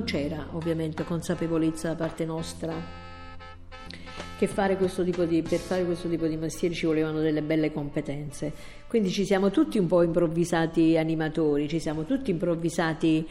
non c'era ovviamente consapevolezza da parte nostra che fare di, per fare questo tipo di mestiere ci volevano delle belle competenze. Quindi ci siamo tutti un po' improvvisati animatori, ci siamo tutti improvvisati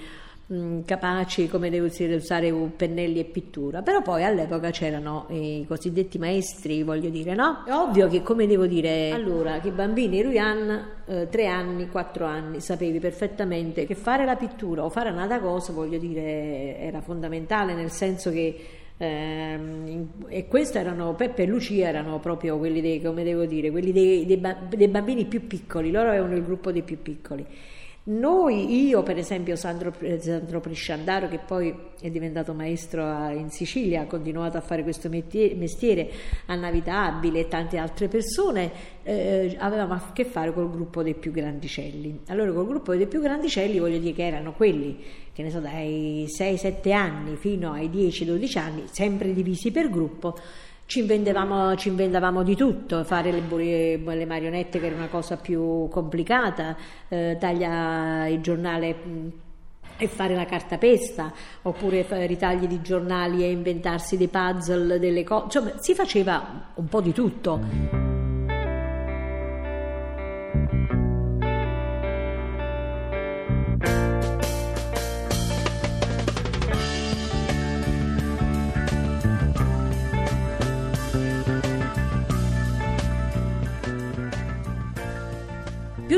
mh, capaci, come devo dire, usare pennelli e pittura, però poi all'epoca c'erano i cosiddetti maestri, voglio dire, no? È ovvio che, come devo dire, allora, che i bambini Ruyan, eh, tre anni, quattro anni, sapevi perfettamente che fare la pittura o fare un'altra cosa, voglio dire, era fondamentale, nel senso che Ehm, e questo erano Peppe e Lucia erano proprio quelli dei, come devo dire, quelli dei, dei, dei bambini più piccoli, loro avevano il gruppo dei più piccoli. Noi, io per esempio Sandro, Sandro Prisciandaro che poi è diventato maestro in Sicilia, ha continuato a fare questo mestiere, Anna Vitabile e tante altre persone, eh, avevamo a che fare col gruppo dei più grandicelli. Allora col gruppo dei più grandicelli voglio dire che erano quelli, che ne so, dai 6-7 anni fino ai 10-12 anni, sempre divisi per gruppo, ci inventavamo, ci inventavamo, di tutto, fare le, le, marionette che era una cosa più complicata, eh, taglia il giornale mm, e fare la cartapesta, oppure ritagli di giornali e inventarsi dei puzzle, delle cose, insomma si faceva un po' di tutto.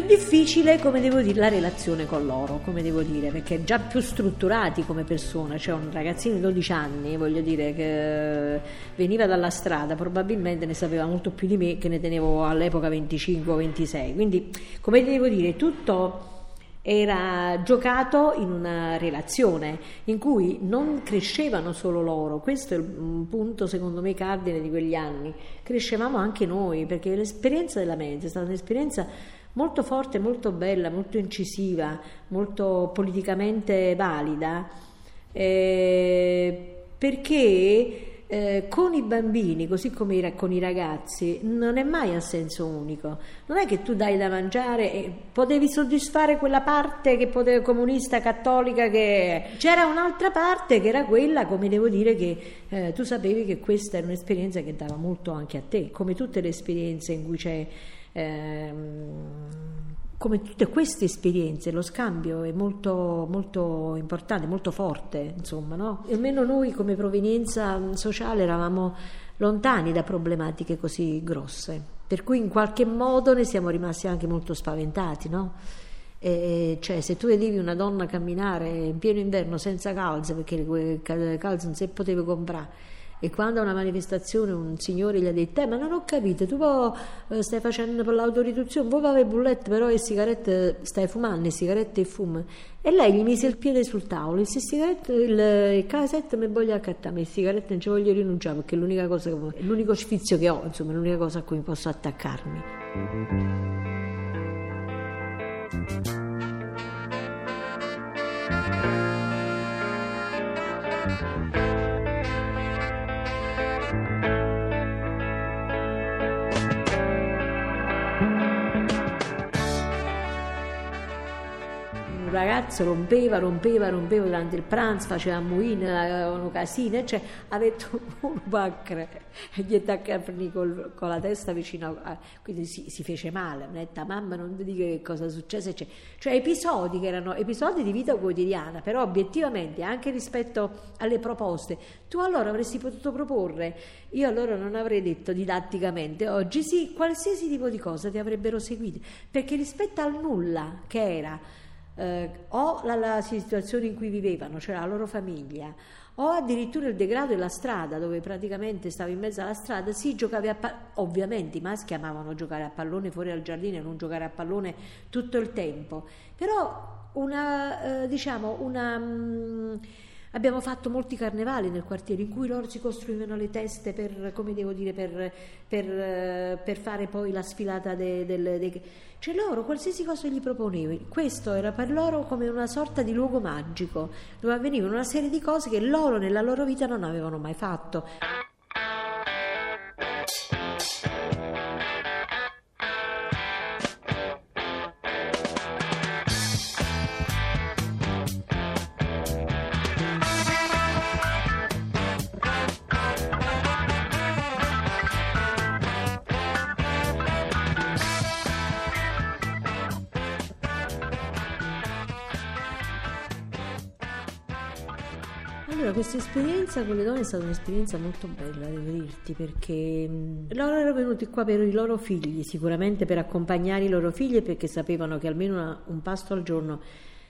Difficile, come devo dire, la relazione con loro, come devo dire, perché già più strutturati come persona, cioè un ragazzino di 12 anni, voglio dire, che veniva dalla strada, probabilmente ne sapeva molto più di me, che ne tenevo all'epoca 25 o 26. Quindi, come devo dire, tutto era giocato in una relazione in cui non crescevano solo loro, questo è un punto secondo me cardine di quegli anni, crescevamo anche noi perché l'esperienza della mente è stata un'esperienza molto forte, molto bella, molto incisiva, molto politicamente valida, eh, perché eh, con i bambini, così come con i ragazzi, non è mai a senso unico. Non è che tu dai da mangiare e potevi soddisfare quella parte che poteva, comunista, cattolica, che c'era un'altra parte che era quella, come devo dire, che eh, tu sapevi che questa era un'esperienza che dava molto anche a te, come tutte le esperienze in cui c'è come tutte queste esperienze, lo scambio è molto, molto importante, molto forte, insomma, no? Almeno noi come provenienza sociale eravamo lontani da problematiche così grosse, per cui in qualche modo ne siamo rimasti anche molto spaventati, no? E cioè, se tu vedevi una donna camminare in pieno inverno senza calze, perché le calze non si poteva comprare, e quando a una manifestazione un signore gli ha detto, eh, ma non ho capito, tu eh, stai facendo per l'autoriduzione, vuoi fare bullette, però le sigarette stai fumando, le sigarette e fumo. E lei gli mise il piede sul tavolo, disse, sigarette, il, il casetto mi voglio accattare, le sigarette non ci voglio rinunciare perché è l'unica cosa, che, l'unico sfizio che ho, insomma, l'unica cosa a cui posso attaccarmi. Ragazzo rompeva, rompeva, rompeva durante il pranzo, faceva muine, avevano casine, cioè ha detto un pacre, gli attaccarmi con la testa vicino a... quindi si, si fece male, mi ha detto mamma non ti dico che cosa è successo, cioè, cioè episodi che erano episodi di vita quotidiana, però obiettivamente anche rispetto alle proposte, tu allora avresti potuto proporre, io allora non avrei detto didatticamente oggi sì, qualsiasi tipo di cosa ti avrebbero seguito, perché rispetto al nulla che era eh, o la, la, situazione in cui vivevano, cioè la loro famiglia, o addirittura il degrado della strada, dove praticamente stava in mezzo alla strada, si giocava a pallone, ovviamente i maschi amavano giocare a pallone fuori al giardino e non giocare a pallone tutto il tempo, però una, eh, diciamo, una... Mh, mm, Abbiamo fatto molti carnevali nel quartiere in cui loro si costruivano le teste per, come devo dire, per, per, per fare poi la sfilata del... De, de, cioè loro qualsiasi cosa gli proponevi, questo era per loro come una sorta di luogo magico, dove avvenivano una serie di cose che loro nella loro vita non avevano mai fatto. Allora, questa esperienza con le donne è stata un'esperienza molto bella, devo dirti, perché loro erano venuti qua per i loro figli, sicuramente per accompagnare i loro figli, perché sapevano che almeno una, un pasto al giorno,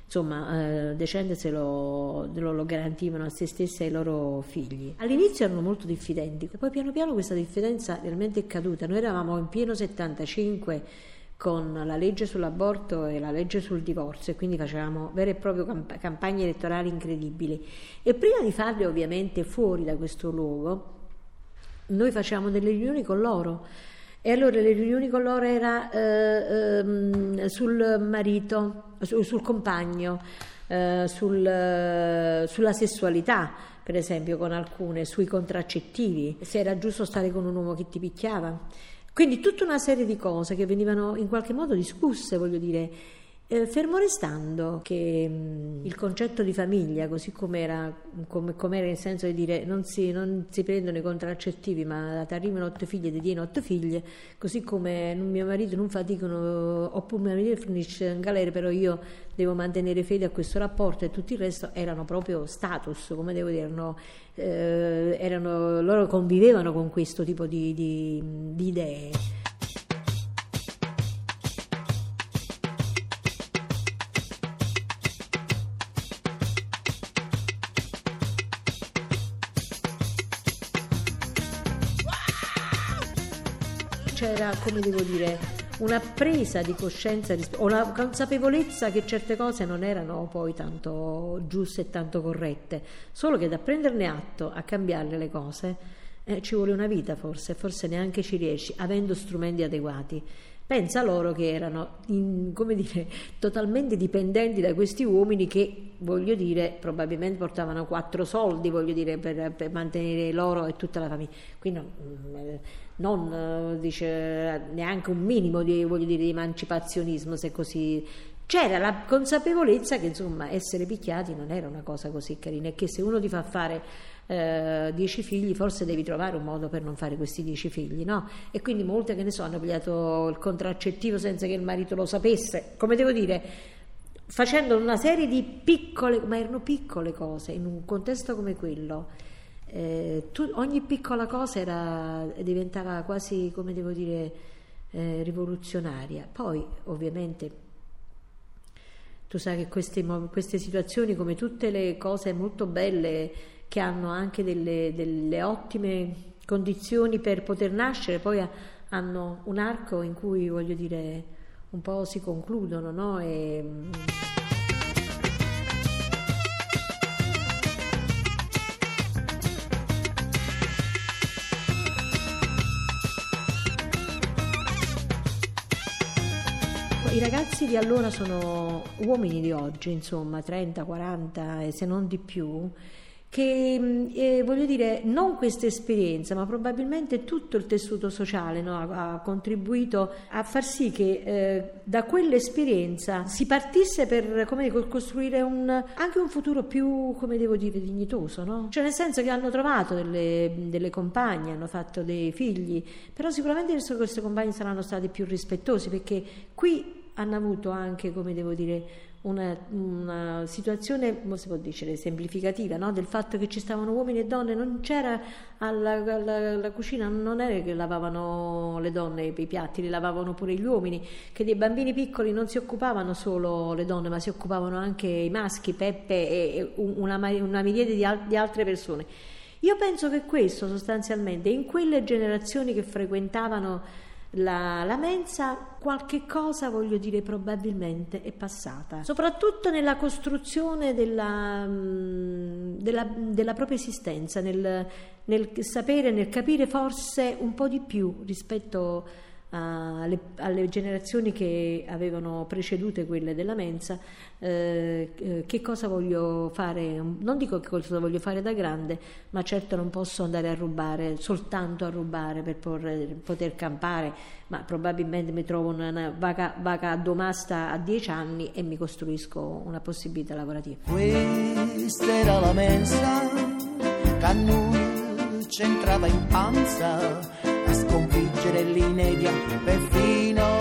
insomma, eh, decente se lo, lo, lo, garantivano a se stessi e ai loro figli. All'inizio erano molto diffidenti, poi piano piano questa diffidenza realmente è caduta. Noi eravamo in pieno 75 con la legge sull'aborto e la legge sul divorzio e quindi facevamo vere e proprie camp- campagne elettorali incredibili. E prima di farle ovviamente fuori da questo luogo noi facevamo delle riunioni con loro. E allora le riunioni con loro era eh, ehm, sul marito, su, sul compagno, eh, sul, sulla sessualità, per esempio con alcune, sui contraccettivi, se era giusto stare con un uomo che ti picchiava. Quindi tutta una serie di cose che venivano in qualche modo discusse, voglio dire, eh, fermo restando che mh, mm, il concetto di famiglia, così com'era, com, com'era nel senso di dire non si, non si prendono i contraccettivi, ma ti arrivano otto figlie ti diano otto figlie, così come mio marito non faticano, oppure mio marito finisce in galera, però io devo mantenere fede a questo rapporto e tutto il resto erano proprio status, come devo dire, erano, eh, erano, loro convivevano con questo tipo di, di, di idee. Come devo dire, una presa di coscienza o una consapevolezza che certe cose non erano poi tanto giuste e tanto corrette, solo che da prenderne atto a cambiarle le cose eh, ci vuole una vita forse, forse neanche ci riesci, avendo strumenti adeguati. Pensa loro che erano, in, come dire, totalmente dipendenti da questi uomini che, voglio dire, probabilmente portavano quattro soldi, voglio dire, per, per mantenere loro e tutta la famiglia. Quindi non, non dice, neanche un minimo di, voglio dire, di emancipazionismo, se così c'era la consapevolezza che insomma essere picchiati non era una cosa così carina e che se uno ti fa fare eh, dieci figli forse devi trovare un modo per non fare questi dieci figli no? e quindi molte che ne so hanno pigliato il contraccettivo senza che il marito lo sapesse come devo dire facendo una serie di piccole ma erano piccole cose in un contesto come quello eh, tu, ogni piccola cosa era, diventava quasi come devo dire eh, rivoluzionaria poi ovviamente tu sai che queste, queste, situazioni, come tutte le cose molto belle che hanno anche delle, delle ottime condizioni per poter nascere, poi hanno un arco in cui, voglio dire, un po' si concludono, no? E, I ragazzi di allora sono uomini di oggi, insomma, 30, 40 e se non di più, che mm, eh, voglio dire, non questa esperienza, ma probabilmente tutto il tessuto sociale no, ha, ha, contribuito a far sì che eh, da quell'esperienza si partisse per dico, costruire un, anche un futuro più, come devo dire, dignitoso, no? Cioè nel senso che hanno trovato delle, delle compagne, hanno fatto dei figli, però sicuramente queste compagne saranno stati più rispettosi perché qui hanno avuto anche, come devo dire, una, una situazione, si può dire, semplificativa, no? del fatto che ci stavano uomini e donne, non c'era alla, alla, alla, cucina, non era che lavavano le donne i piatti, li lavavano pure gli uomini, che dei bambini piccoli non si occupavano solo le donne, ma si occupavano anche i maschi, Peppe e una, una miriade di, al, di altre persone. Io penso che questo sostanzialmente in quelle generazioni che frequentavano la, la, mensa qualche cosa, voglio dire, probabilmente è passata, soprattutto nella costruzione della, mm, della, della propria esistenza, nel, nel, sapere, nel capire forse un po' di più rispetto a alle, alle, generazioni che avevano precedute quelle della mensa, eh, eh, che cosa voglio fare, non dico che cosa voglio fare da grande, ma certo non posso andare a rubare, soltanto a rubare per poter, poter campare, ma probabilmente mi trovo una vaca, vaca domasta a dieci anni e mi costruisco una possibilità lavorativa. Questa era la mensa, cannuccia entrava in panza sconfiggere l'inedia perfino